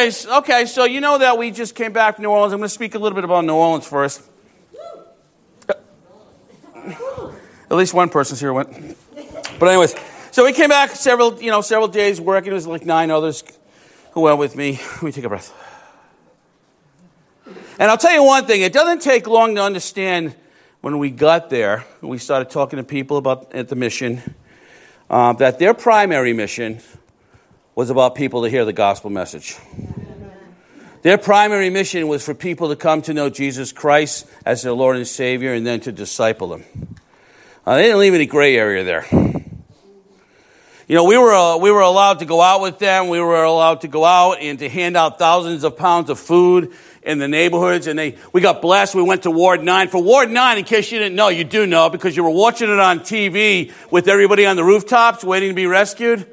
anyways, okay, so you know that we just came back from New Orleans. I'm going to speak a little bit about New Orleans first. At least one person's here went. But anyways, so we came back several, you know, several days working. It was like nine others who went with me. Let me take a breath. And I'll tell you one thing: it doesn't take long to understand when we got there. We started talking to people about at the mission uh, that their primary mission was about people to hear the gospel message. Their primary mission was for people to come to know Jesus Christ as their Lord and Savior and then to disciple Him. Uh, they didn't leave any gray area there. You know, we were, uh, we were allowed to go out with them. We were allowed to go out and to hand out thousands of pounds of food in the neighborhoods. And they, we got blessed. We went to Ward 9. For Ward 9, in case you didn't know, you do know because you were watching it on TV with everybody on the rooftops waiting to be rescued.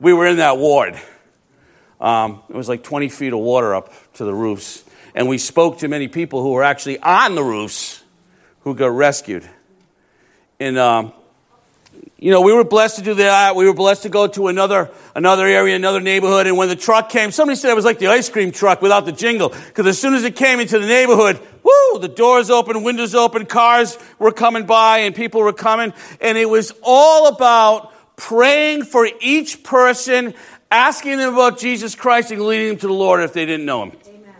We were in that ward. Um, it was like 20 feet of water up to the roofs. And we spoke to many people who were actually on the roofs who got rescued. And, um, you know, we were blessed to do that. We were blessed to go to another, another area, another neighborhood. And when the truck came, somebody said it was like the ice cream truck without the jingle. Because as soon as it came into the neighborhood, woo, the doors open, windows open, cars were coming by and people were coming. And it was all about praying for each person asking them about Jesus Christ and leading them to the Lord if they didn't know him. Amen.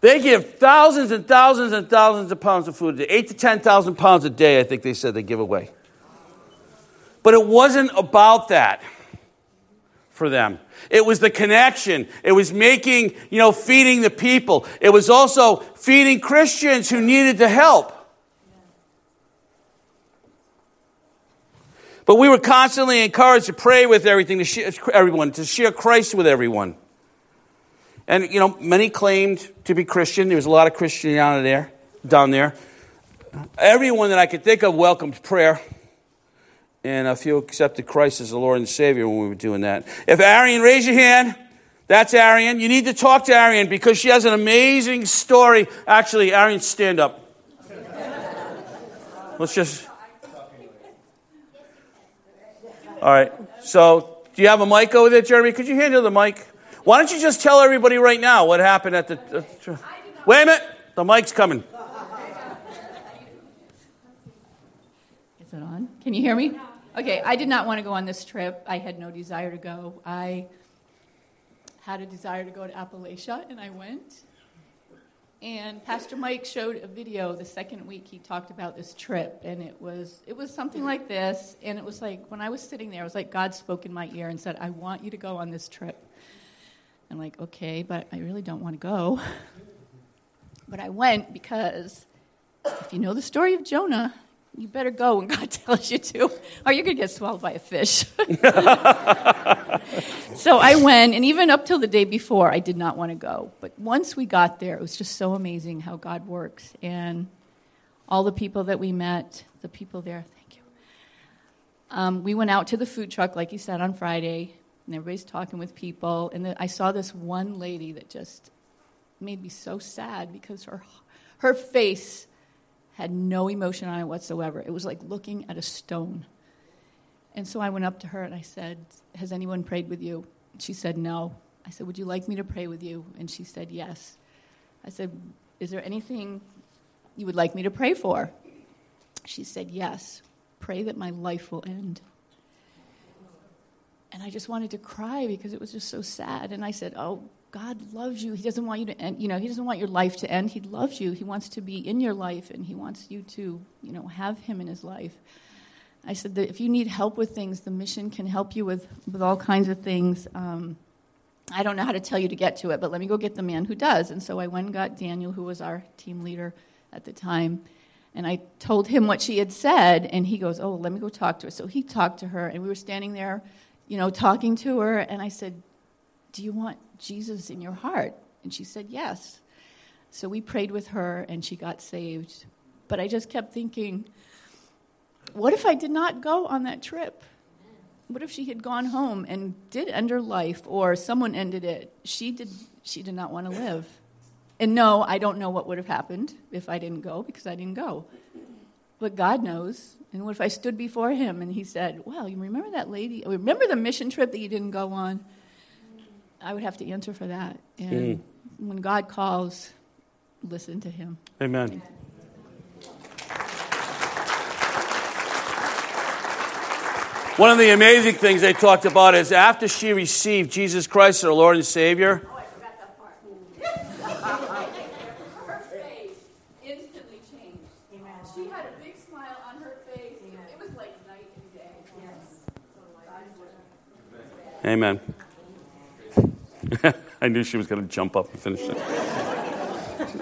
They give thousands and thousands and thousands of pounds of food, eight to 10,000 pounds a day, I think they said they give away. But it wasn't about that for them. It was the connection. It was making, you know, feeding the people. It was also feeding Christians who needed the help. But we were constantly encouraged to pray with everything, to share, everyone, to share Christ with everyone. And, you know, many claimed to be Christian. There was a lot of Christianity there, down there. Everyone that I could think of welcomed prayer. And a few accepted Christ as the Lord and Savior when we were doing that. If Arian, raise your hand. That's Arian. You need to talk to Arian because she has an amazing story. Actually, Arian, stand up. Let's just All right. So, do you have a mic over there, Jeremy? Could you handle the mic? Why don't you just tell everybody right now what happened at the. Uh, wait a minute. The mic's coming. Is it on? Can you hear me? Okay, I did not want to go on this trip. I had no desire to go. I had a desire to go to Appalachia, and I went. And Pastor Mike showed a video the second week he talked about this trip, and it was it was something like this. And it was like when I was sitting there, it was like God spoke in my ear and said, "I want you to go on this trip." I'm like, okay, but I really don't want to go. But I went because if you know the story of Jonah, you better go when God tells you to, or you're going to get swallowed by a fish. so I went, and even up till the day before, I did not want to go. But once we got there, it was just so amazing how God works. And all the people that we met, the people there, thank you. Um, we went out to the food truck, like you said, on Friday, and everybody's talking with people. And the, I saw this one lady that just made me so sad because her, her face had no emotion on it whatsoever. It was like looking at a stone. And so I went up to her and I said, Has anyone prayed with you? She said, No. I said, Would you like me to pray with you? And she said, Yes. I said, Is there anything you would like me to pray for? She said, Yes. Pray that my life will end. And I just wanted to cry because it was just so sad. And I said, Oh, God loves you. He doesn't want you to end, you know, he doesn't want your life to end. He loves you. He wants to be in your life and he wants you to, you know, have him in his life. I said that if you need help with things, the mission can help you with, with all kinds of things. Um, I don't know how to tell you to get to it, but let me go get the man who does. And so I went and got Daniel, who was our team leader at the time. And I told him what she had said, and he goes, Oh, let me go talk to her. So he talked to her, and we were standing there, you know, talking to her. And I said, Do you want Jesus in your heart? And she said, Yes. So we prayed with her and she got saved. But I just kept thinking, what if I did not go on that trip? What if she had gone home and did end her life or someone ended it? She did she did not want to live. And no, I don't know what would have happened if I didn't go because I didn't go. But God knows. And what if I stood before him and he said, Well, you remember that lady? Remember the mission trip that you didn't go on? I would have to answer for that. And hmm. when God calls, listen to Him. Amen. One of the amazing things they talked about is after she received Jesus Christ as her Lord and Savior, Oh, I forgot that part. her face instantly changed. She had a big smile on her face. It was like night and day. Amen. I knew she was going to jump up and finish it.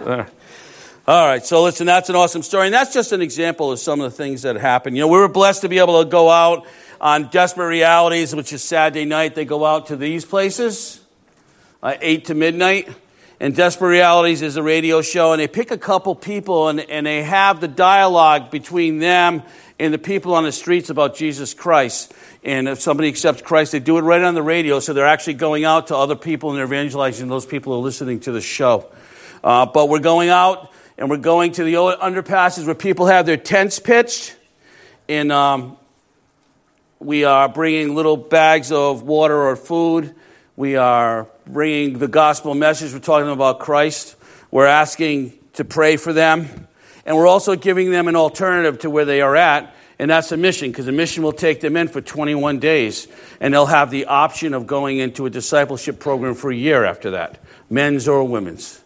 All right, so listen, that's an awesome story. And that's just an example of some of the things that happen. You know, we were blessed to be able to go out on Desperate Realities, which is Saturday night. They go out to these places, uh, 8 to midnight. And Desperate Realities is a radio show, and they pick a couple people and, and they have the dialogue between them and the people on the streets about Jesus Christ. And if somebody accepts Christ, they do it right on the radio, so they're actually going out to other people and they're evangelizing those people who are listening to the show. Uh, but we're going out and we're going to the underpasses where people have their tents pitched. And um, we are bringing little bags of water or food. We are bringing the gospel message. We're talking about Christ. We're asking to pray for them. And we're also giving them an alternative to where they are at. And that's a mission, because a mission will take them in for 21 days. And they'll have the option of going into a discipleship program for a year after that, men's or women's.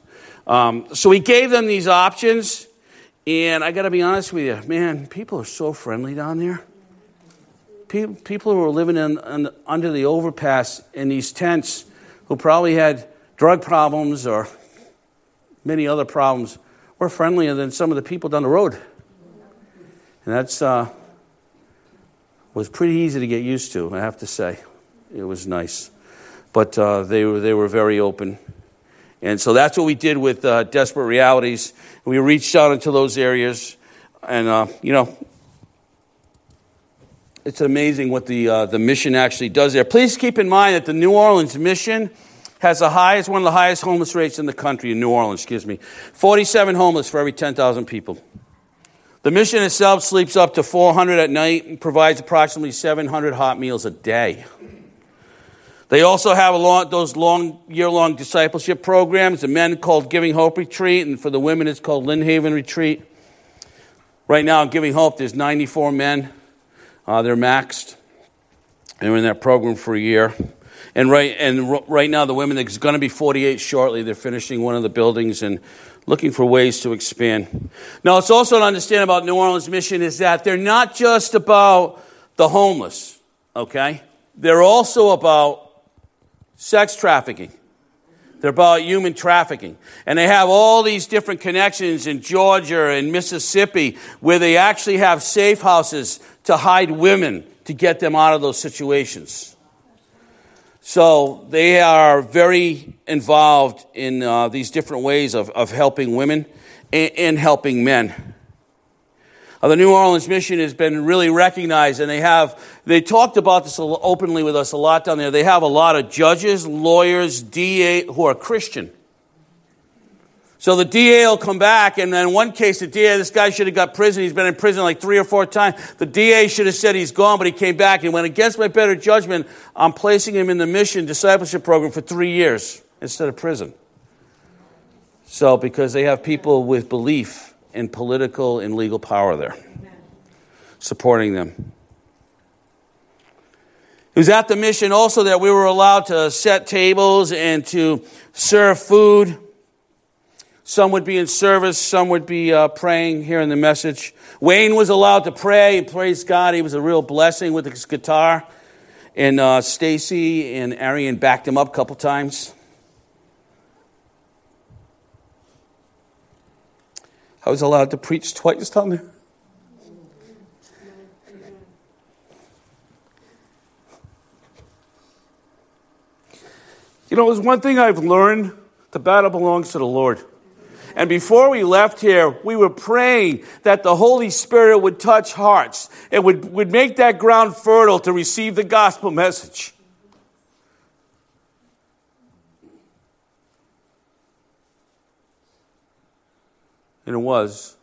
Um, so we gave them these options. And I got to be honest with you, man, people are so friendly down there people who are living in, in, under the overpass in these tents who probably had drug problems or many other problems were friendlier than some of the people down the road. And that's uh, was pretty easy to get used to, I have to say. It was nice. But uh, they, were, they were very open. And so that's what we did with uh, Desperate Realities. We reached out into those areas. And, uh, you know, it's amazing what the, uh, the mission actually does there. Please keep in mind that the New Orleans mission has the highest, one of the highest homeless rates in the country, in New Orleans, excuse me. 47 homeless for every 10,000 people. The mission itself sleeps up to 400 at night and provides approximately 700 hot meals a day. They also have long, those long, year long discipleship programs. The men called Giving Hope Retreat, and for the women, it's called Lynn Haven Retreat. Right now, Giving Hope, there's 94 men. Uh, they're maxed. They're in that program for a year. And right, and right now, the women, there's going to be 48 shortly. They're finishing one of the buildings and looking for ways to expand. Now, it's also to understand about New Orleans Mission is that they're not just about the homeless, okay? They're also about sex trafficking. They're about human trafficking. And they have all these different connections in Georgia and Mississippi where they actually have safe houses to hide women to get them out of those situations. So they are very involved in uh, these different ways of, of helping women and, and helping men. Uh, the New Orleans mission has been really recognized, and they have, they talked about this openly with us a lot down there. They have a lot of judges, lawyers, DA who are Christian. So the DA will come back, and in one case, the DA, this guy should have got prison. He's been in prison like three or four times. The DA should have said he's gone, but he came back and went against my better judgment. I'm placing him in the mission discipleship program for three years instead of prison. So, because they have people with belief in political and legal power there, supporting them. It was at the mission also that we were allowed to set tables and to serve food. Some would be in service, some would be uh, praying here in the message. Wayne was allowed to pray praise God. He was a real blessing with his guitar. And uh, Stacy and Arian backed him up a couple times. I was allowed to preach twice down there. You know, there's one thing I've learned the battle belongs to the Lord. And before we left here, we were praying that the Holy Spirit would touch hearts and would, would make that ground fertile to receive the gospel message. And it was.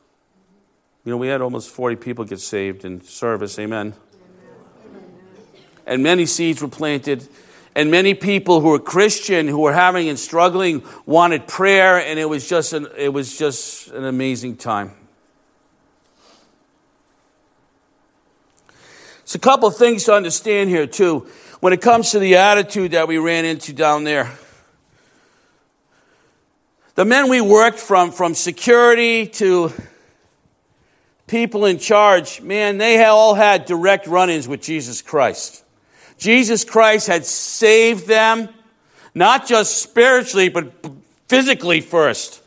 You know, we had almost 40 people get saved in service. Amen. And many seeds were planted. And many people who were Christian, who were having and struggling, wanted prayer, and it was just an, it was just an amazing time. It's a couple of things to understand here, too, when it comes to the attitude that we ran into down there. The men we worked from, from security to people in charge, man, they all had direct run ins with Jesus Christ. Jesus Christ had saved them, not just spiritually, but physically first.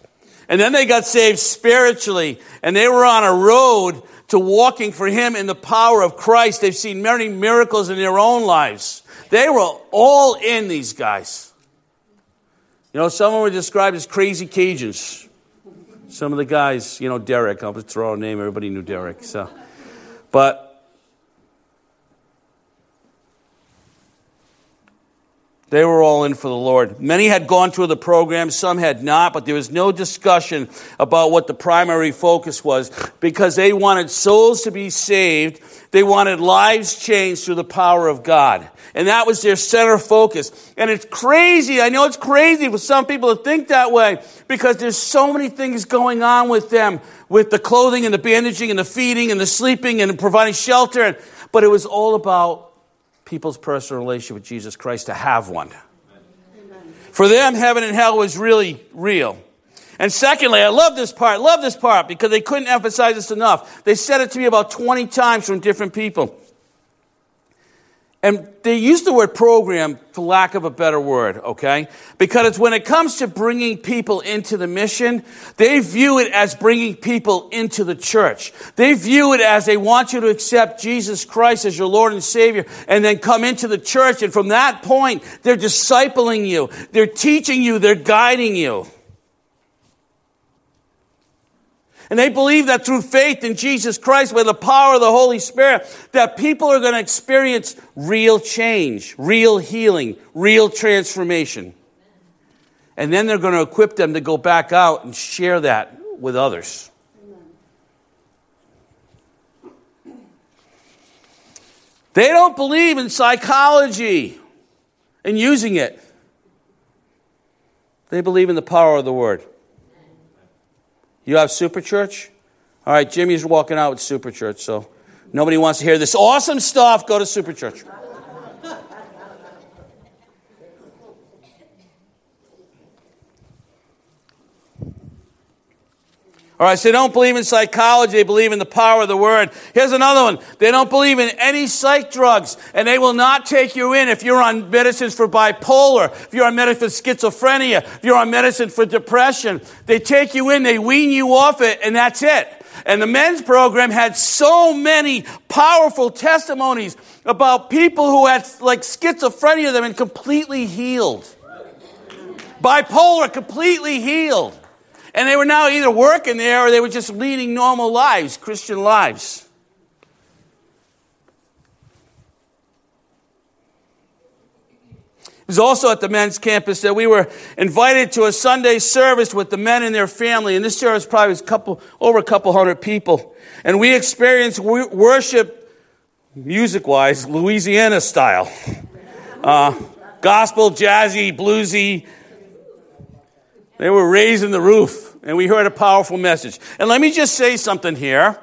And then they got saved spiritually, and they were on a road to walking for Him in the power of Christ. They've seen many miracles in their own lives. They were all in, these guys. You know, some of them were described as crazy Cajuns. Some of the guys, you know, Derek, I'll just throw a name, everybody knew Derek. So, but They were all in for the Lord. Many had gone through the program, some had not, but there was no discussion about what the primary focus was because they wanted souls to be saved. They wanted lives changed through the power of God. And that was their center focus. And it's crazy. I know it's crazy for some people to think that way because there's so many things going on with them with the clothing and the bandaging and the feeding and the sleeping and providing shelter. But it was all about people's personal relationship with Jesus Christ to have one. For them, heaven and hell was really real. And secondly, I love this part, love this part because they couldn't emphasize this enough. They said it to me about 20 times from different people. And they use the word program for lack of a better word, okay? Because when it comes to bringing people into the mission, they view it as bringing people into the church. They view it as they want you to accept Jesus Christ as your Lord and Savior and then come into the church. And from that point, they're discipling you. They're teaching you. They're guiding you. And they believe that through faith in Jesus Christ, by the power of the Holy Spirit, that people are going to experience real change, real healing, real transformation. And then they're going to equip them to go back out and share that with others. They don't believe in psychology and using it. They believe in the power of the Word. You have Super Church? All right, Jimmy's walking out with Super Church, so nobody wants to hear this awesome stuff. Go to Super Church. All right, so they don't believe in psychology, they believe in the power of the word. Here's another one. They don't believe in any psych drugs, and they will not take you in if you're on medicines for bipolar, if you're on medicine for schizophrenia, if you're on medicine for depression. They take you in, they wean you off it, and that's it. And the men's program had so many powerful testimonies about people who had like schizophrenia that have been completely healed. Bipolar, completely healed. And they were now either working there or they were just leading normal lives, Christian lives. It was also at the men's campus that we were invited to a Sunday service with the men and their family. And this service probably was a couple, over a couple hundred people. And we experienced worship, music wise, Louisiana style. Uh, gospel, jazzy, bluesy. They were raising the roof and we heard a powerful message. And let me just say something here.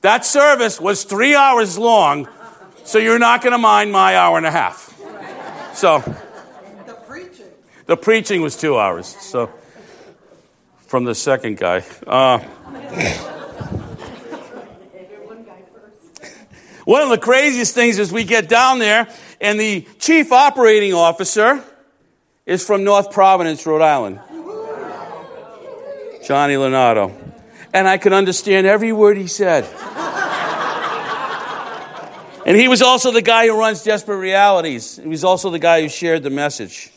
That service was three hours long, so you're not going to mind my hour and a half. So, the preaching. The preaching was two hours. So, from the second guy. Uh, one of the craziest things is we get down there, and the chief operating officer is from North Providence, Rhode Island. Johnny Leonardo. And I could understand every word he said. and he was also the guy who runs Desperate Realities. He was also the guy who shared the message.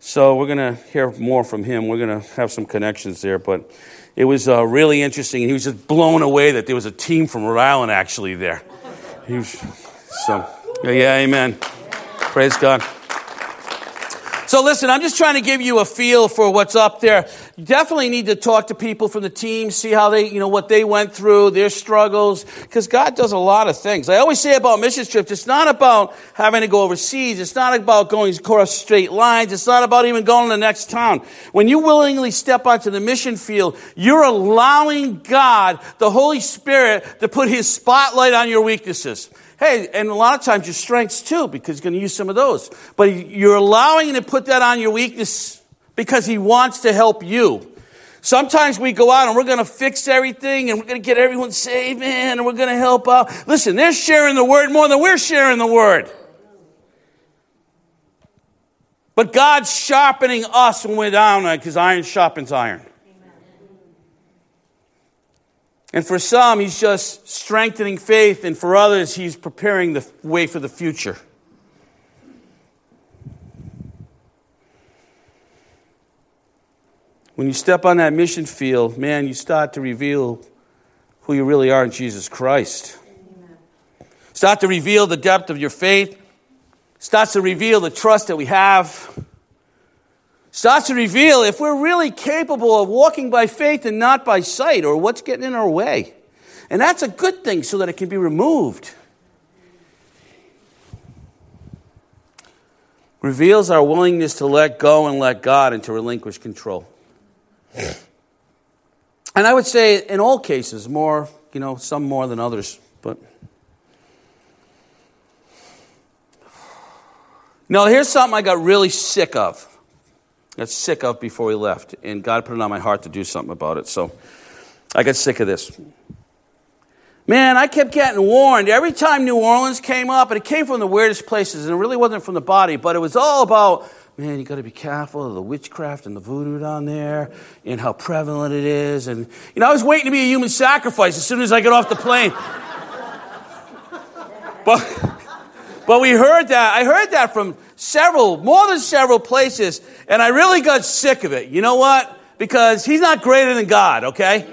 So we're going to hear more from him. We're going to have some connections there. But it was uh, really interesting. He was just blown away that there was a team from Rhode Island actually there. He was, so, yeah, amen. Praise God. So listen, I'm just trying to give you a feel for what's up there. You definitely need to talk to people from the team, see how they, you know, what they went through, their struggles, because God does a lot of things. I always say about mission trips, it's not about having to go overseas. It's not about going across straight lines. It's not about even going to the next town. When you willingly step onto the mission field, you're allowing God, the Holy Spirit, to put His spotlight on your weaknesses. Hey, and a lot of times your strengths too, because he's going to use some of those. But you're allowing him to put that on your weakness because he wants to help you. Sometimes we go out and we're going to fix everything and we're going to get everyone saved, and we're going to help out. Listen, they're sharing the word more than we're sharing the word. But God's sharpening us when we're down because iron sharpens iron. And for some, he's just strengthening faith, and for others, he's preparing the way for the future. When you step on that mission field, man, you start to reveal who you really are in Jesus Christ. Start to reveal the depth of your faith. Starts to reveal the trust that we have starts to reveal if we're really capable of walking by faith and not by sight, or what's getting in our way. And that's a good thing so that it can be removed. Reveals our willingness to let go and let God and to relinquish control. And I would say in all cases, more, you know, some more than others, but. Now, here's something I got really sick of got sick of before we left, and God put it on my heart to do something about it. So I got sick of this. Man, I kept getting warned every time New Orleans came up, and it came from the weirdest places, and it really wasn't from the body, but it was all about, man, you got to be careful of the witchcraft and the voodoo down there, and how prevalent it is. And, you know, I was waiting to be a human sacrifice as soon as I got off the plane. but, but we heard that. I heard that from several, more than several places, and I really got sick of it. You know what? Because he's not greater than God, okay?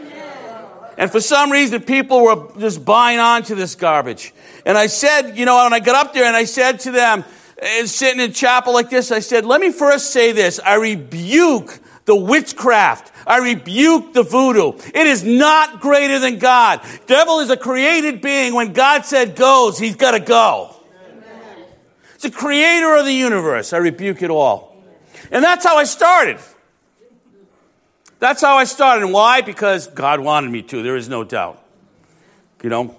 And for some reason, people were just buying onto this garbage. And I said, you know, when I got up there and I said to them, eh, sitting in chapel like this, I said, let me first say this. I rebuke the witchcraft. I rebuke the voodoo. It is not greater than God. Devil is a created being. When God said goes, he's got to go. It's the creator of the universe. I rebuke it all. And that's how I started. That's how I started. And why? Because God wanted me to. There is no doubt. You know?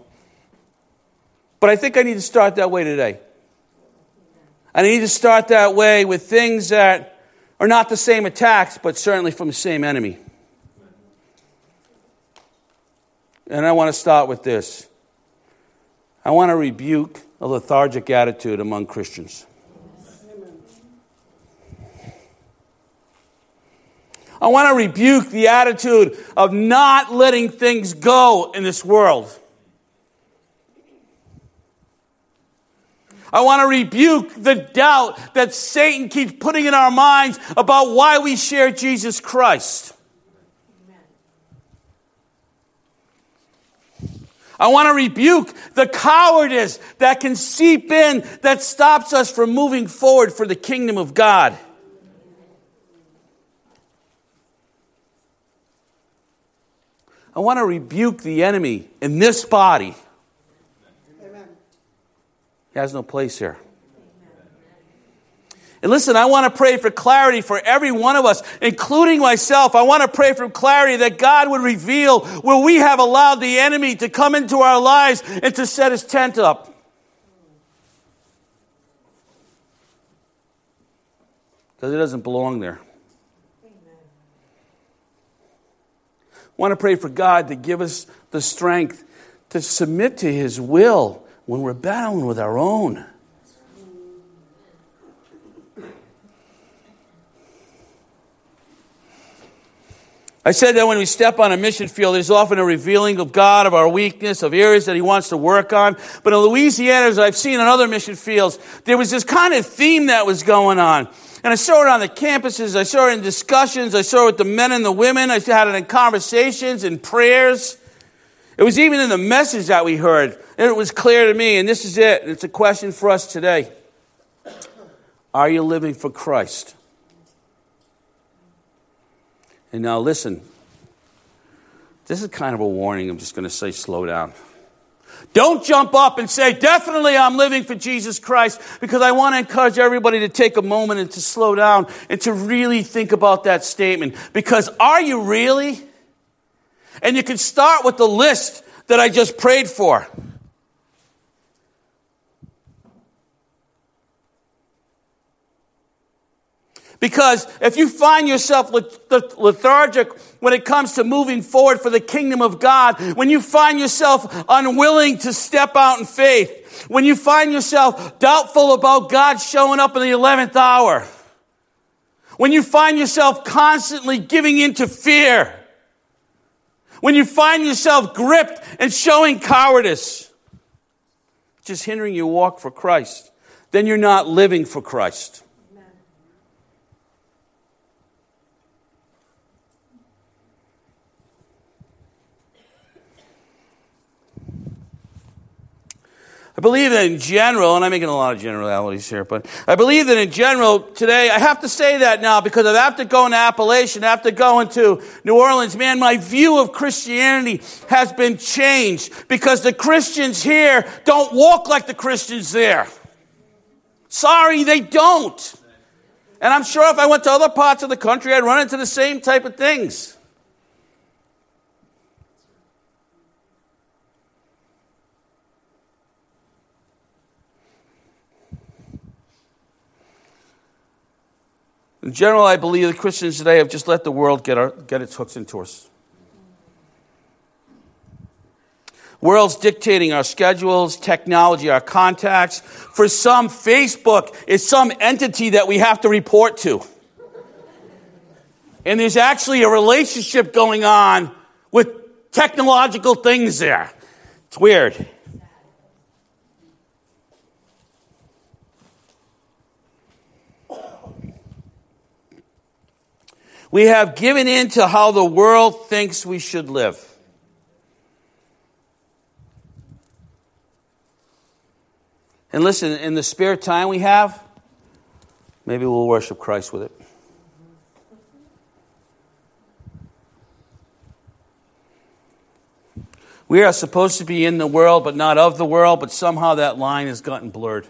But I think I need to start that way today. I need to start that way with things that are not the same attacks, but certainly from the same enemy. And I want to start with this. I want to rebuke a lethargic attitude among Christians. I want to rebuke the attitude of not letting things go in this world. I want to rebuke the doubt that Satan keeps putting in our minds about why we share Jesus Christ. I want to rebuke the cowardice that can seep in that stops us from moving forward for the kingdom of God. I want to rebuke the enemy in this body. Amen. He has no place here. And listen, I want to pray for clarity for every one of us, including myself. I want to pray for clarity that God would reveal where we have allowed the enemy to come into our lives and to set his tent up. Because it doesn't belong there. I want to pray for God to give us the strength to submit to his will when we're battling with our own. I said that when we step on a mission field, there's often a revealing of God, of our weakness, of areas that He wants to work on. But in Louisiana, as I've seen on other mission fields, there was this kind of theme that was going on. And I saw it on the campuses, I saw it in discussions, I saw it with the men and the women, I had it in conversations and prayers. It was even in the message that we heard. And it was clear to me, and this is it. It's a question for us today. Are you living for Christ? And now, listen, this is kind of a warning. I'm just going to say, slow down. Don't jump up and say, definitely I'm living for Jesus Christ, because I want to encourage everybody to take a moment and to slow down and to really think about that statement. Because are you really? And you can start with the list that I just prayed for. Because if you find yourself lethargic when it comes to moving forward for the kingdom of God, when you find yourself unwilling to step out in faith, when you find yourself doubtful about God showing up in the 11th hour, when you find yourself constantly giving in to fear, when you find yourself gripped and showing cowardice, just hindering your walk for Christ, then you're not living for Christ. I believe that in general, and I'm making a lot of generalities here, but I believe that in general today, I have to say that now because I have to Appalachian, I have to New Orleans. Man, my view of Christianity has been changed because the Christians here don't walk like the Christians there. Sorry, they don't. And I'm sure if I went to other parts of the country, I'd run into the same type of things. In general, I believe the Christians today have just let the world get, our, get its hooks into us. World's dictating our schedules, technology, our contacts. For some, Facebook is some entity that we have to report to. And there's actually a relationship going on with technological things there. It's weird. We have given in to how the world thinks we should live. And listen, in the spare time we have, maybe we'll worship Christ with it. We are supposed to be in the world, but not of the world, but somehow that line has gotten blurred.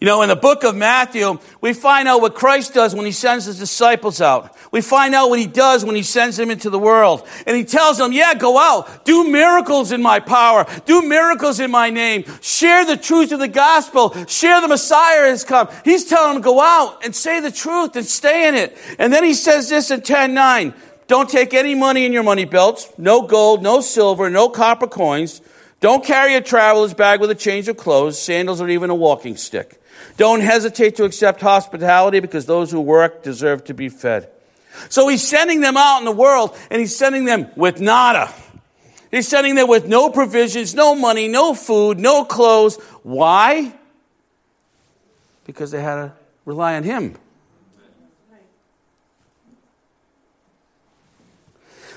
You know, in the book of Matthew, we find out what Christ does when he sends his disciples out. We find out what he does when he sends them into the world. And he tells them, yeah, go out, do miracles in my power, do miracles in my name, share the truth of the gospel, share the Messiah has come. He's telling them, go out and say the truth and stay in it. And then he says this in 10 9. Don't take any money in your money belts, no gold, no silver, no copper coins. Don't carry a traveler's bag with a change of clothes, sandals, or even a walking stick. Don't hesitate to accept hospitality because those who work deserve to be fed. So he's sending them out in the world and he's sending them with nada. He's sending them with no provisions, no money, no food, no clothes. Why? Because they had to rely on him.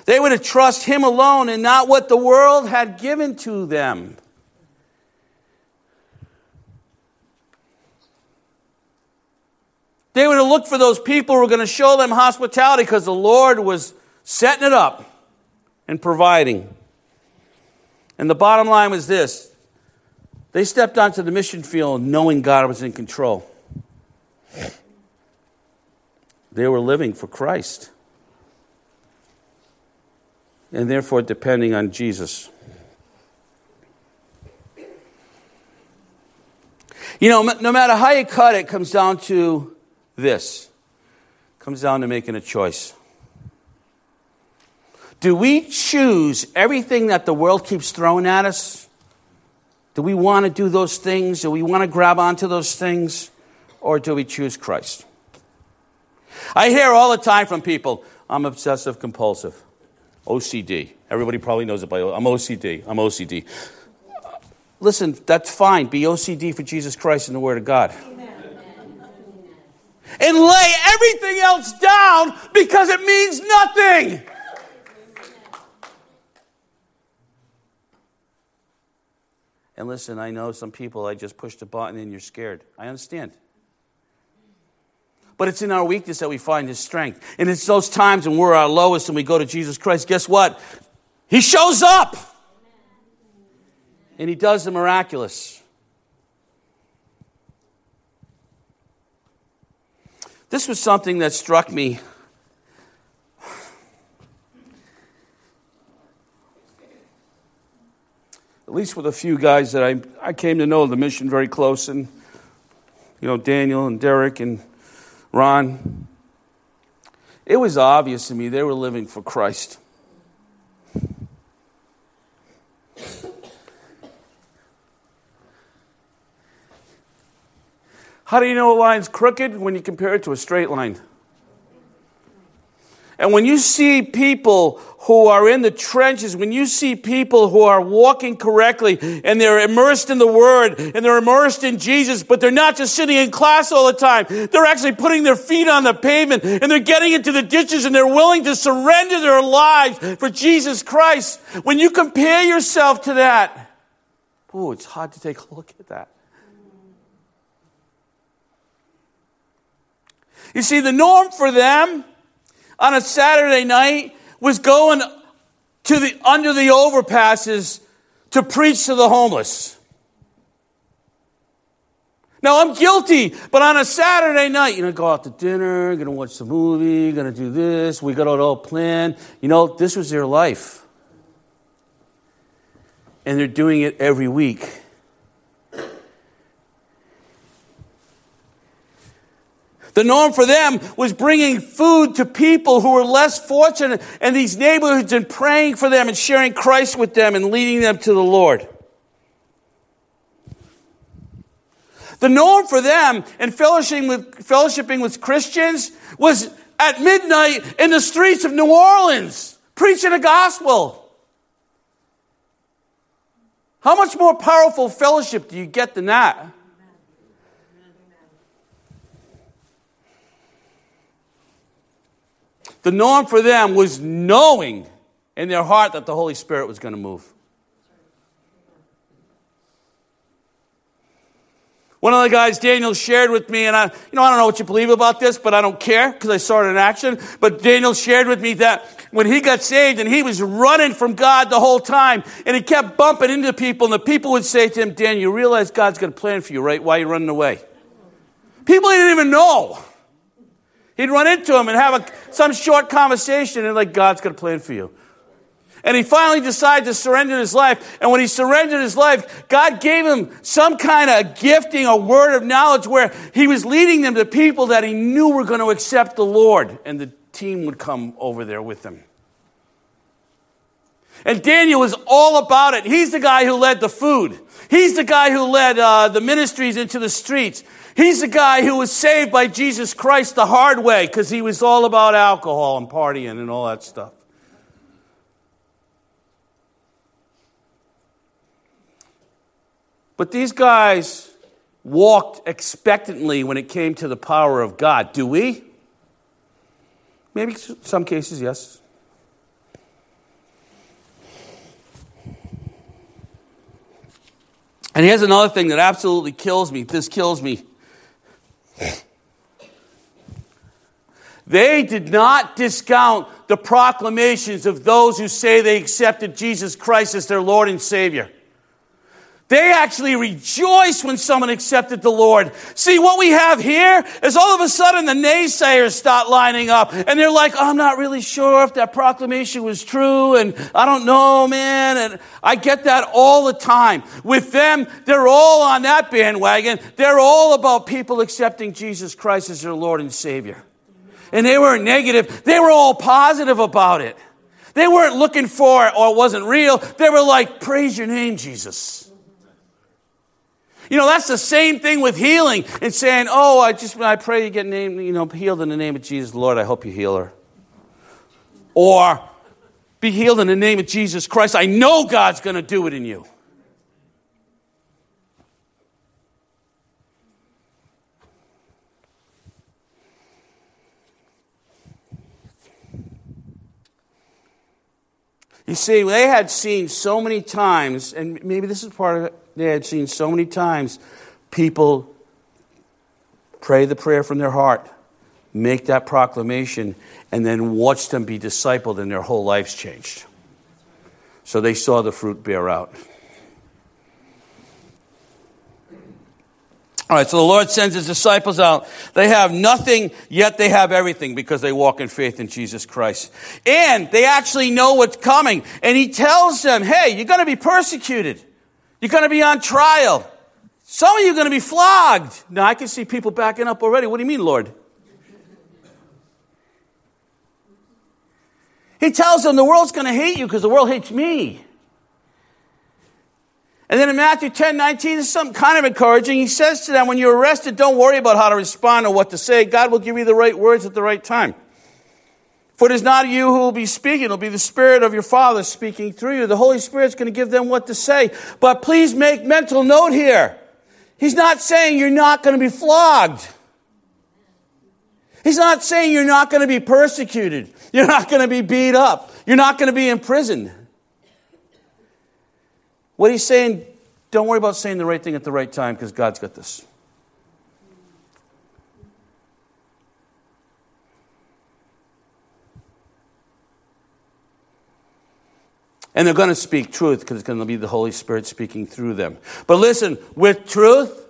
They were to trust him alone and not what the world had given to them. They were to look for those people who were going to show them hospitality because the Lord was setting it up and providing. And the bottom line was this they stepped onto the mission field knowing God was in control. They were living for Christ and therefore depending on Jesus. You know, no matter how you cut it, it comes down to this comes down to making a choice. Do we choose everything that the world keeps throwing at us? Do we want to do those things? Do we want to grab onto those things? Or do we choose Christ? I hear all the time from people, I'm obsessive compulsive. OCD. Everybody probably knows it by I'm OCD. I'm OCD. Listen, that's fine. Be OCD for Jesus Christ and the Word of God and lay everything else down because it means nothing. And listen, I know some people, I just pushed a button and you're scared. I understand. But it's in our weakness that we find His strength. And it's those times when we're our lowest and we go to Jesus Christ. Guess what? He shows up. And He does the miraculous. This was something that struck me. At least with a few guys that I, I came to know the mission very close, and you know, Daniel and Derek and Ron. It was obvious to me they were living for Christ. How do you know a line's crooked? When you compare it to a straight line. And when you see people who are in the trenches, when you see people who are walking correctly and they're immersed in the Word and they're immersed in Jesus, but they're not just sitting in class all the time. They're actually putting their feet on the pavement and they're getting into the ditches and they're willing to surrender their lives for Jesus Christ. When you compare yourself to that, oh, it's hard to take a look at that. You see, the norm for them on a Saturday night was going to the under the overpasses to preach to the homeless. Now I'm guilty, but on a Saturday night, you know, go out to dinner, gonna watch the movie, gonna do this, we got it all planned. You know, this was their life. And they're doing it every week. The norm for them was bringing food to people who were less fortunate in these neighborhoods and praying for them and sharing Christ with them and leading them to the Lord. The norm for them in fellowshipping with, fellowshipping with Christians was at midnight in the streets of New Orleans, preaching the gospel. How much more powerful fellowship do you get than that? The norm for them was knowing in their heart that the Holy Spirit was going to move. One of the guys, Daniel, shared with me, and I, you know, I don't know what you believe about this, but I don't care because I saw it in action. But Daniel shared with me that when he got saved and he was running from God the whole time, and he kept bumping into people, and the people would say to him, Dan, you realize God's got a plan for you, right? Why are you running away? People didn't even know. He'd run into him and have a, some short conversation, and like, God's got a plan for you. And he finally decided to surrender his life. And when he surrendered his life, God gave him some kind of gifting, a word of knowledge where he was leading them to people that he knew were going to accept the Lord. And the team would come over there with him. And Daniel was all about it. He's the guy who led the food. He's the guy who led uh, the ministries into the streets. He's the guy who was saved by Jesus Christ the hard way because he was all about alcohol and partying and all that stuff. But these guys walked expectantly when it came to the power of God. Do we? Maybe some cases, yes. And here's another thing that absolutely kills me. This kills me. They did not discount the proclamations of those who say they accepted Jesus Christ as their Lord and Savior. They actually rejoice when someone accepted the Lord. See, what we have here is all of a sudden the naysayers start lining up and they're like, oh, I'm not really sure if that proclamation was true and I don't know, man. And I get that all the time. With them, they're all on that bandwagon. They're all about people accepting Jesus Christ as their Lord and Savior. And they weren't negative. They were all positive about it. They weren't looking for it or it wasn't real. They were like, praise your name, Jesus. You know, that's the same thing with healing and saying, oh, I just, I pray you get named, you know, healed in the name of Jesus. Lord, I hope you heal her. Or be healed in the name of Jesus Christ. I know God's going to do it in you. You see, they had seen so many times, and maybe this is part of it, they had seen so many times people pray the prayer from their heart, make that proclamation, and then watch them be discipled and their whole lives changed. So they saw the fruit bear out. All right, so the Lord sends his disciples out. They have nothing, yet they have everything because they walk in faith in Jesus Christ. And they actually know what's coming. And he tells them, hey, you're going to be persecuted. You're going to be on trial. Some of you are going to be flogged. Now, I can see people backing up already. What do you mean, Lord? He tells them the world's going to hate you because the world hates me. And then in Matthew 10 19, this is something kind of encouraging. He says to them, When you're arrested, don't worry about how to respond or what to say. God will give you the right words at the right time. For it is not you who will be speaking, it'll be the Spirit of your Father speaking through you. The Holy Spirit's going to give them what to say. But please make mental note here. He's not saying you're not going to be flogged. He's not saying you're not going to be persecuted. You're not going to be beat up. You're not going to be imprisoned. What he's saying, don't worry about saying the right thing at the right time because God's got this. And they're going to speak truth because it's going to be the Holy Spirit speaking through them. But listen, with truth,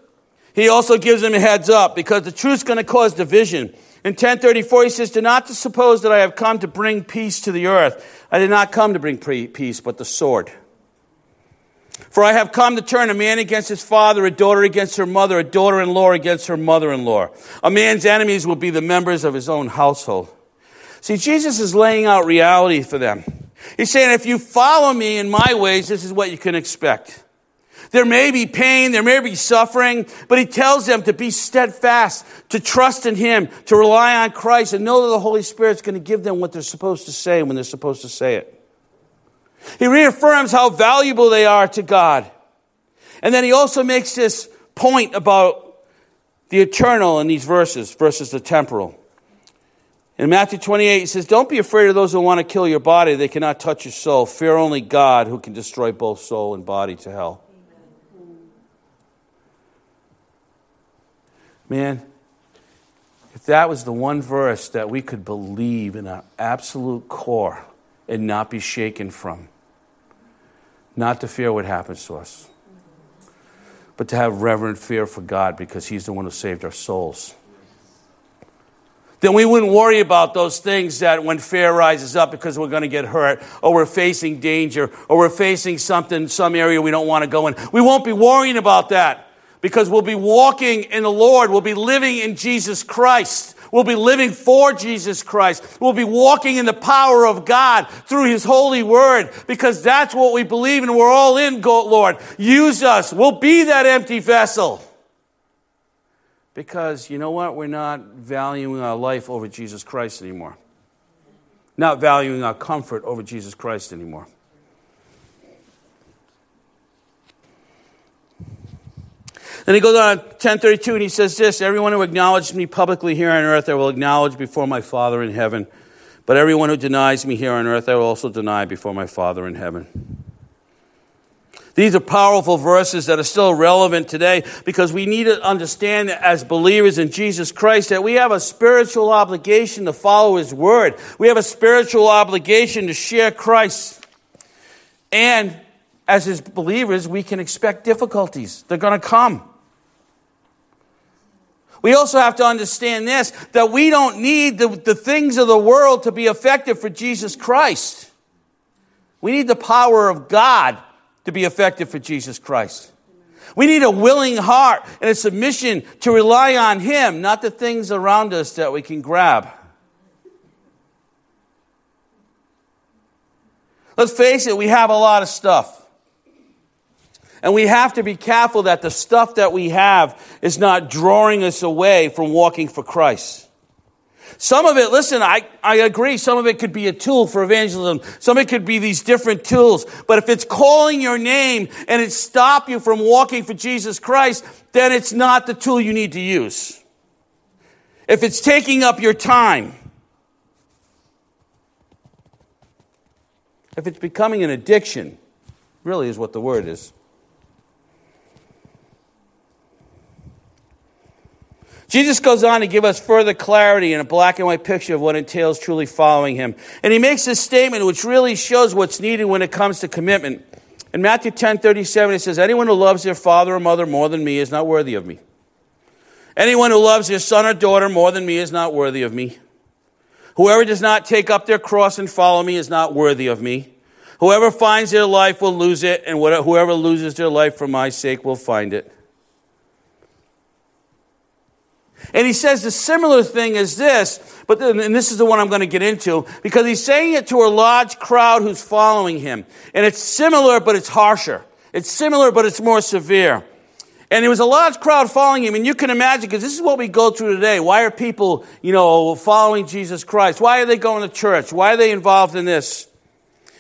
he also gives them a heads up because the truth's going to cause division. In 1034, he says, Do not suppose that I have come to bring peace to the earth. I did not come to bring peace, but the sword. For I have come to turn a man against his father, a daughter against her mother, a daughter in law against her mother in law. A man's enemies will be the members of his own household. See, Jesus is laying out reality for them. He's saying, if you follow me in my ways, this is what you can expect. There may be pain, there may be suffering, but he tells them to be steadfast, to trust in him, to rely on Christ, and know that the Holy Spirit's going to give them what they're supposed to say when they're supposed to say it. He reaffirms how valuable they are to God. And then he also makes this point about the eternal in these verses versus the temporal. In Matthew 28, he says, Don't be afraid of those who want to kill your body. They cannot touch your soul. Fear only God who can destroy both soul and body to hell. Man, if that was the one verse that we could believe in our absolute core and not be shaken from, not to fear what happens to us, but to have reverent fear for God because He's the one who saved our souls. Then we wouldn't worry about those things that when fear rises up because we're going to get hurt, or we're facing danger, or we're facing something, some area we don't want to go in. We won't be worrying about that because we'll be walking in the Lord. We'll be living in Jesus Christ. We'll be living for Jesus Christ. We'll be walking in the power of God through His holy word because that's what we believe and we're all in, Lord. Use us. We'll be that empty vessel. Because you know what? We're not valuing our life over Jesus Christ anymore. Not valuing our comfort over Jesus Christ anymore. Then he goes on 1032 and he says this Everyone who acknowledges me publicly here on earth, I will acknowledge before my Father in heaven. But everyone who denies me here on earth, I will also deny before my Father in heaven. These are powerful verses that are still relevant today because we need to understand as believers in Jesus Christ that we have a spiritual obligation to follow His Word. We have a spiritual obligation to share Christ. And as His believers, we can expect difficulties. They're going to come. We also have to understand this that we don't need the, the things of the world to be effective for Jesus Christ. We need the power of God to be effective for Jesus Christ. We need a willing heart and a submission to rely on Him, not the things around us that we can grab. Let's face it, we have a lot of stuff. And we have to be careful that the stuff that we have is not drawing us away from walking for Christ. Some of it, listen, I, I agree, some of it could be a tool for evangelism. Some of it could be these different tools. But if it's calling your name and it stop you from walking for Jesus Christ, then it's not the tool you need to use. If it's taking up your time, if it's becoming an addiction, really is what the word is. Jesus goes on to give us further clarity and a black and white picture of what entails truly following him. And he makes this statement which really shows what's needed when it comes to commitment. In Matthew 10 37, it says, Anyone who loves their father or mother more than me is not worthy of me. Anyone who loves their son or daughter more than me is not worthy of me. Whoever does not take up their cross and follow me is not worthy of me. Whoever finds their life will lose it, and whoever loses their life for my sake will find it. And he says the similar thing as this, but then, and this is the one I'm going to get into, because he's saying it to a large crowd who's following him. And it's similar, but it's harsher. It's similar, but it's more severe. And there was a large crowd following him, and you can imagine, because this is what we go through today. Why are people, you know, following Jesus Christ? Why are they going to church? Why are they involved in this?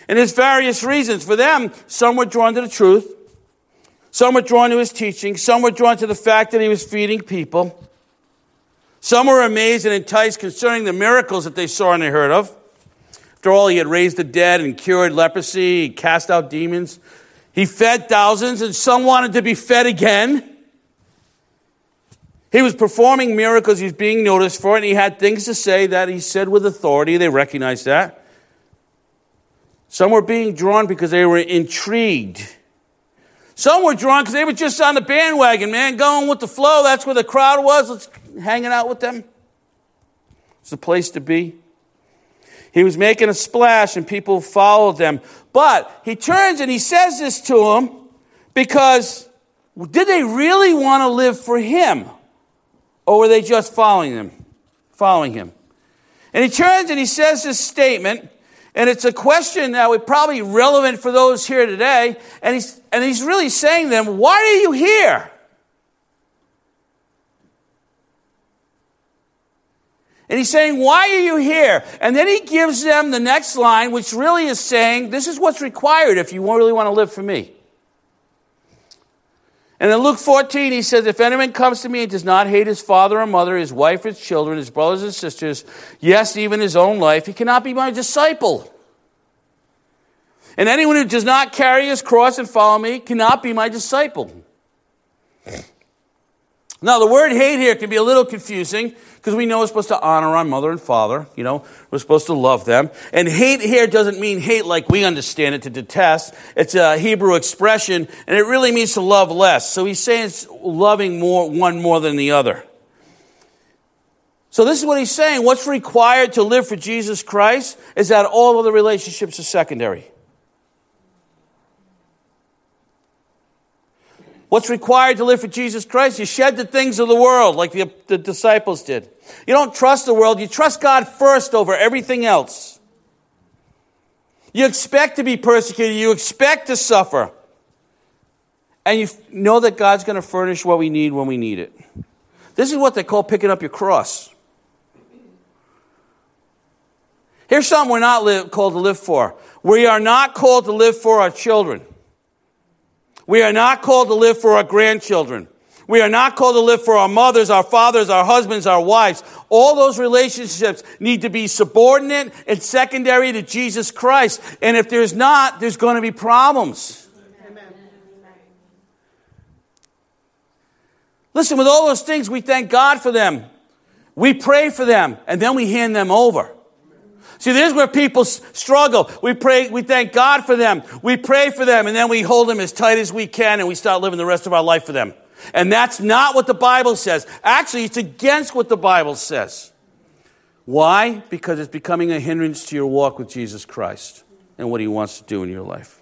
And there's various reasons. For them, some were drawn to the truth. Some were drawn to his teaching. Some were drawn to the fact that he was feeding people. Some were amazed and enticed concerning the miracles that they saw and they heard of. After all, he had raised the dead and cured leprosy, he cast out demons. He fed thousands, and some wanted to be fed again. He was performing miracles he was being noticed for, and he had things to say that he said with authority. They recognized that. Some were being drawn because they were intrigued. Some were drawn because they were just on the bandwagon, man, going with the flow. That's where the crowd was. Let's hanging out with them. It's the place to be. He was making a splash and people followed them. But he turns and he says this to them because did they really want to live for him? Or were they just following him? Following him. And he turns and he says this statement, and it's a question that would probably relevant for those here today. And he's, and he's really saying to them, Why are you here? And he's saying, Why are you here? And then he gives them the next line, which really is saying, This is what's required if you really want to live for me. And in Luke 14, he says, If anyone comes to me and does not hate his father or mother, his wife, his children, his brothers and sisters, yes, even his own life, he cannot be my disciple. And anyone who does not carry his cross and follow me cannot be my disciple. Now, the word hate here can be a little confusing because we know we're supposed to honor our mother and father. You know, we're supposed to love them. And hate here doesn't mean hate like we understand it, to detest. It's a Hebrew expression, and it really means to love less. So he's saying it's loving more, one more than the other. So this is what he's saying. What's required to live for Jesus Christ is that all other relationships are secondary. What's required to live for Jesus Christ? You shed the things of the world like the, the disciples did. You don't trust the world, you trust God first over everything else. You expect to be persecuted, you expect to suffer. And you know that God's going to furnish what we need when we need it. This is what they call picking up your cross. Here's something we're not live, called to live for. We are not called to live for our children. We are not called to live for our grandchildren. We are not called to live for our mothers, our fathers, our husbands, our wives. All those relationships need to be subordinate and secondary to Jesus Christ. And if there's not, there's going to be problems. Listen, with all those things, we thank God for them. We pray for them, and then we hand them over. See, this is where people struggle. We pray, we thank God for them. We pray for them, and then we hold them as tight as we can, and we start living the rest of our life for them. And that's not what the Bible says. Actually, it's against what the Bible says. Why? Because it's becoming a hindrance to your walk with Jesus Christ and what he wants to do in your life.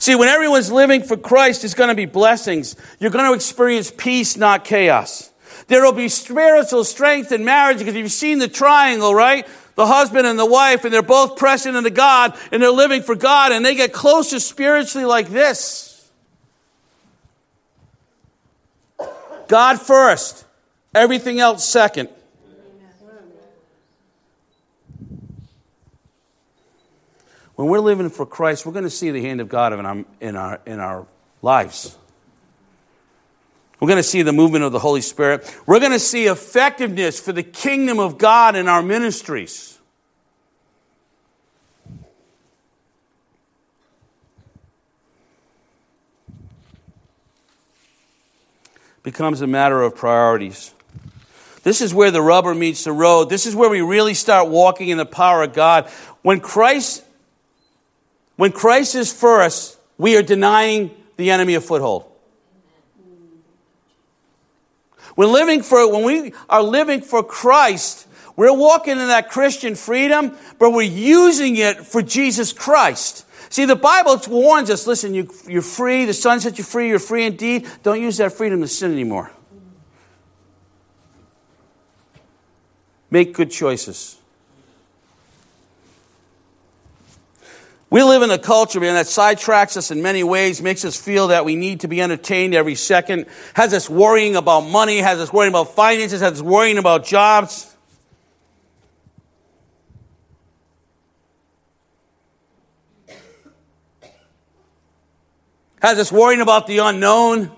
See, when everyone's living for Christ, it's going to be blessings. You're going to experience peace, not chaos. There will be spiritual strength in marriage because you've seen the triangle, right? The husband and the wife, and they're both pressing into God and they're living for God and they get closer spiritually like this. God first, everything else second. When we're living for Christ, we're going to see the hand of God in our, in our, in our lives. We're going to see the movement of the Holy Spirit. We're going to see effectiveness for the kingdom of God in our ministries. becomes a matter of priorities. This is where the rubber meets the road. This is where we really start walking in the power of God. When Christ, when Christ is first, we are denying the enemy a foothold. When living for when we are living for Christ, we're walking in that Christian freedom, but we're using it for Jesus Christ. See, the Bible warns us listen, you, you're free, the Son set you free, you're free indeed. Don't use that freedom to sin anymore. Make good choices. We live in a culture, man, that sidetracks us in many ways, makes us feel that we need to be entertained every second, has us worrying about money, has us worrying about finances, has us worrying about jobs. Has us worrying about the unknown.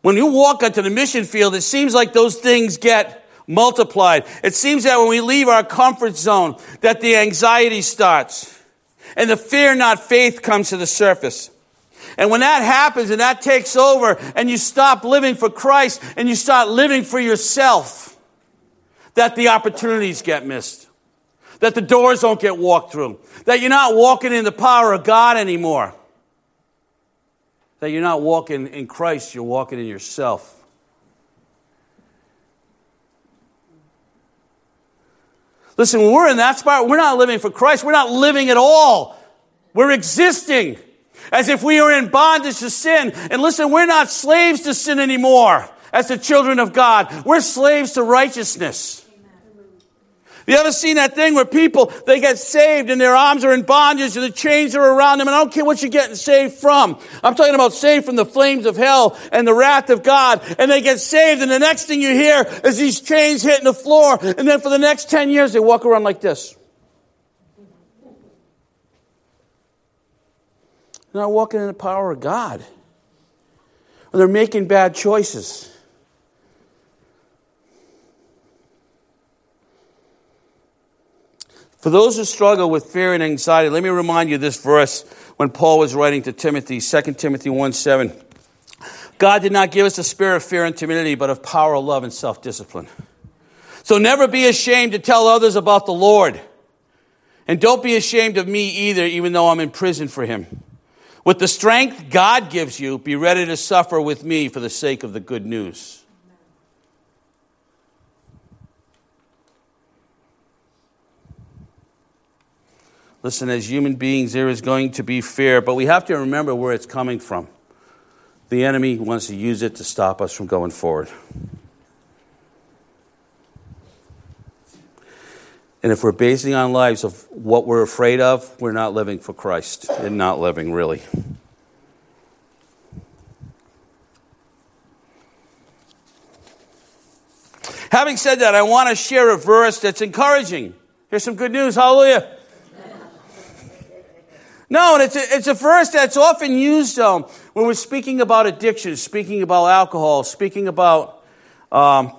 When you walk onto the mission field, it seems like those things get multiplied. It seems that when we leave our comfort zone, that the anxiety starts and the fear not faith comes to the surface. And when that happens and that takes over and you stop living for Christ and you start living for yourself, that the opportunities get missed. That the doors don't get walked through. That you're not walking in the power of God anymore that you're not walking in Christ, you're walking in yourself. Listen, when we're in that spot, we're not living for Christ. We're not living at all. We're existing as if we are in bondage to sin. And listen, we're not slaves to sin anymore as the children of God. We're slaves to righteousness. You ever seen that thing where people, they get saved and their arms are in bondage and the chains are around them and I don't care what you're getting saved from. I'm talking about saved from the flames of hell and the wrath of God and they get saved and the next thing you hear is these chains hitting the floor and then for the next 10 years they walk around like this. They're not walking in the power of God. they're making bad choices. For those who struggle with fear and anxiety, let me remind you this verse when Paul was writing to Timothy, 2 Timothy 1 7. God did not give us a spirit of fear and timidity, but of power, love, and self discipline. So never be ashamed to tell others about the Lord. And don't be ashamed of me either, even though I'm in prison for him. With the strength God gives you, be ready to suffer with me for the sake of the good news. Listen, as human beings, there is going to be fear, but we have to remember where it's coming from. The enemy wants to use it to stop us from going forward. And if we're basing on lives of what we're afraid of, we're not living for Christ and not living really. Having said that, I want to share a verse that's encouraging. Here's some good news. Hallelujah. No, and it's a, it's a verse that's often used um, when we're speaking about addiction, speaking about alcohol, speaking about um,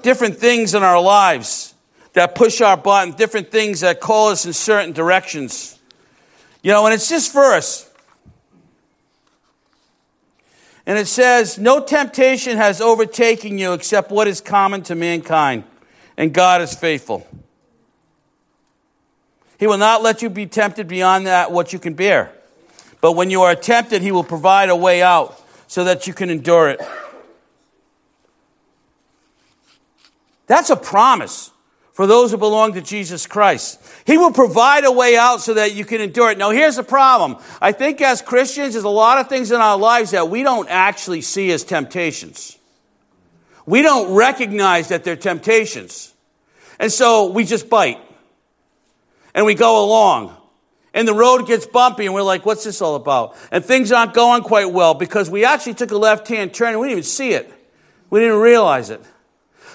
different things in our lives that push our button, different things that call us in certain directions. You know, and it's this verse. And it says, No temptation has overtaken you except what is common to mankind, and God is faithful. He will not let you be tempted beyond that what you can bear. But when you are tempted, he will provide a way out so that you can endure it. That's a promise for those who belong to Jesus Christ. He will provide a way out so that you can endure it. Now, here's the problem. I think as Christians, there's a lot of things in our lives that we don't actually see as temptations. We don't recognize that they're temptations. And so we just bite and we go along. And the road gets bumpy, and we're like, what's this all about? And things aren't going quite well because we actually took a left hand turn and we didn't even see it. We didn't realize it.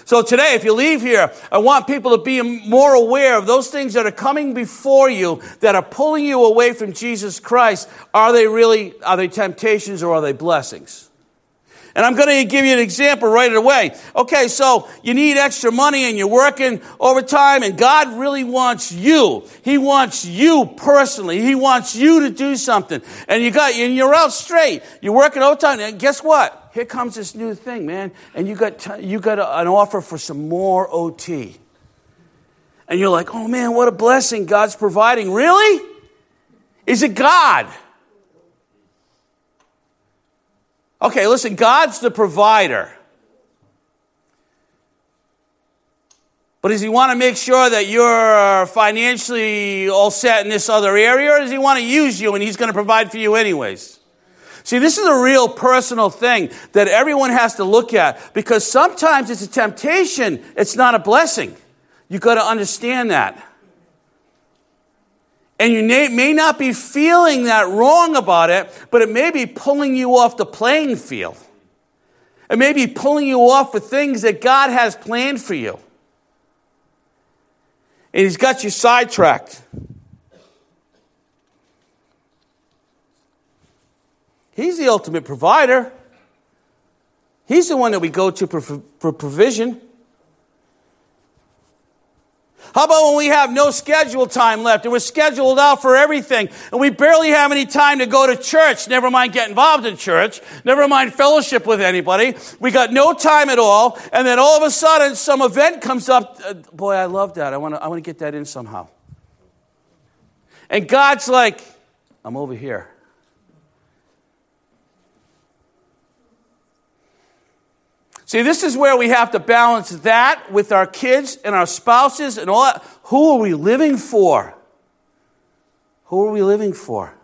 So today, if you leave here, I want people to be more aware of those things that are coming before you that are pulling you away from Jesus Christ. Are they really, are they temptations or are they blessings? And I'm going to give you an example right away. Okay, so you need extra money and you're working overtime and God really wants you. He wants you personally. He wants you to do something. And you got, and you're out straight. You're working overtime and guess what? Here comes this new thing, man. And you got, t- you got a, an offer for some more OT. And you're like, oh man, what a blessing God's providing. Really? Is it God? Okay, listen, God's the provider. But does he want to make sure that you're financially all set in this other area, or does he want to use you and he's going to provide for you anyways? See, this is a real personal thing that everyone has to look at because sometimes it's a temptation, it's not a blessing. You've got to understand that. And you may not be feeling that wrong about it, but it may be pulling you off the playing field. It may be pulling you off for things that God has planned for you. And He's got you sidetracked. He's the ultimate provider. He's the one that we go to for provision. How about when we have no scheduled time left and we're scheduled out for everything and we barely have any time to go to church, never mind get involved in church, never mind fellowship with anybody. We got no time at all and then all of a sudden some event comes up. Uh, boy, I love that. I want to I want to get that in somehow. And God's like, I'm over here. See, this is where we have to balance that with our kids and our spouses and all that. Who are we living for? Who are we living for?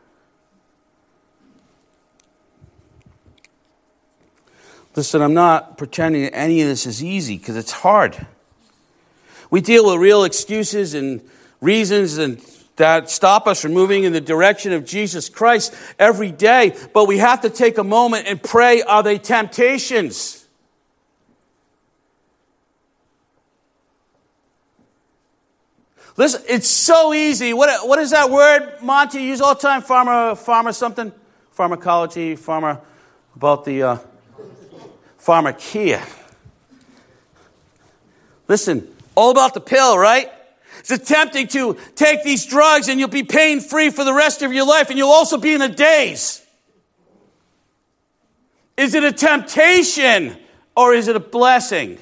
Listen, I'm not pretending that any of this is easy because it's hard. We deal with real excuses and reasons and that stop us from moving in the direction of Jesus Christ every day, but we have to take a moment and pray are they temptations? Listen, it's so easy. What, what is that word, Monty, you use all the time? Farmer, farmer something? Pharmacology, farmer, about the uh, pharmakeia. Listen, all about the pill, right? It's attempting to take these drugs and you'll be pain free for the rest of your life and you'll also be in a daze. Is it a temptation or is it a blessing?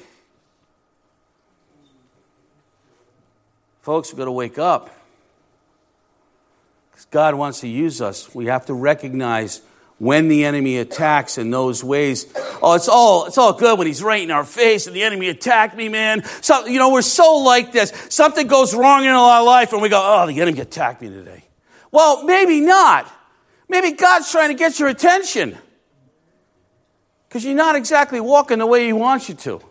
Folks, we've got to wake up. Because God wants to use us. We have to recognize when the enemy attacks in those ways. Oh, it's all, it's all good when he's right in our face and the enemy attacked me, man. So, you know, we're so like this. Something goes wrong in our life and we go, oh, the enemy attacked me today. Well, maybe not. Maybe God's trying to get your attention. Because you're not exactly walking the way he wants you to.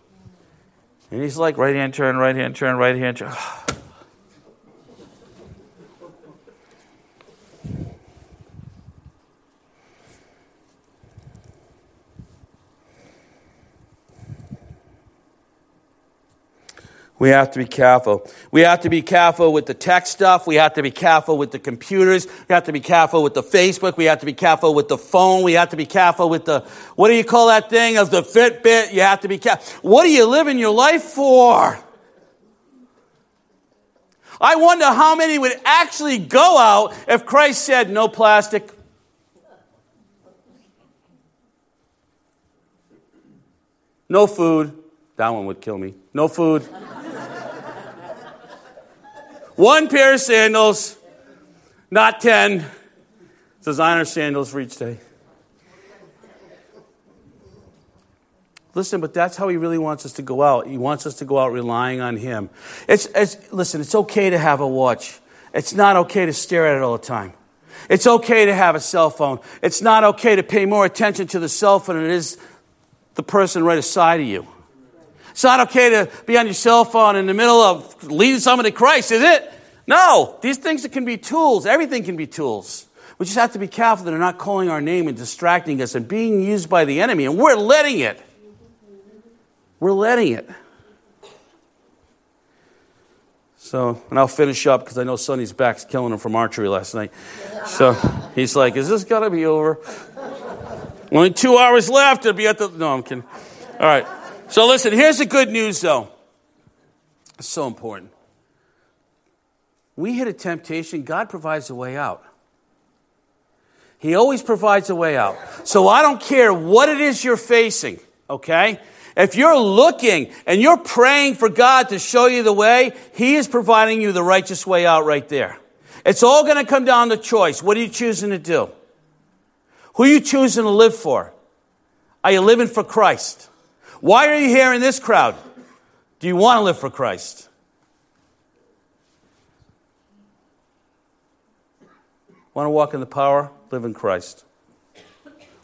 And he's like, right hand turn, right hand turn, right hand turn. We have to be careful. We have to be careful with the tech stuff. We have to be careful with the computers. We have to be careful with the Facebook. We have to be careful with the phone. We have to be careful with the, what do you call that thing of the Fitbit? You have to be careful. What are you living your life for? I wonder how many would actually go out if Christ said no plastic. No food. That one would kill me. No food. One pair of sandals, not 10. Designer sandals for each day. Listen, but that's how he really wants us to go out. He wants us to go out relying on him. It's, it's, listen, it's okay to have a watch. It's not okay to stare at it all the time. It's okay to have a cell phone. It's not okay to pay more attention to the cell phone than it is the person right aside of you. It's not okay to be on your cell phone in the middle of leading someone to Christ, is it? No. These things can be tools. Everything can be tools. We just have to be careful that they're not calling our name and distracting us and being used by the enemy. And we're letting it. We're letting it. So, and I'll finish up because I know Sonny's back's killing him from archery last night. So he's like, is this gonna be over? Only two hours left to be at the. No, I'm kidding. All right. So listen, here's the good news though. It's so important. We hit a temptation, God provides a way out. He always provides a way out. So I don't care what it is you're facing, okay? If you're looking and you're praying for God to show you the way, He is providing you the righteous way out right there. It's all going to come down to choice. What are you choosing to do? Who are you choosing to live for? Are you living for Christ? Why are you here in this crowd? Do you want to live for Christ? Want to walk in the power? Live in Christ.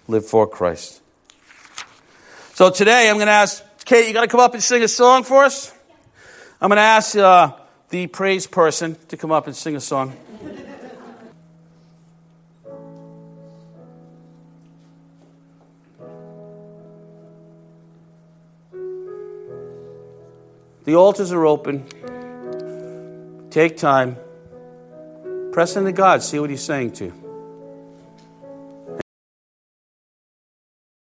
Live for Christ. So today I'm going to ask Kate, you got to come up and sing a song for us? I'm going to ask uh, the praise person to come up and sing a song. The altars are open. Take time. Press into God, see what He's saying to you.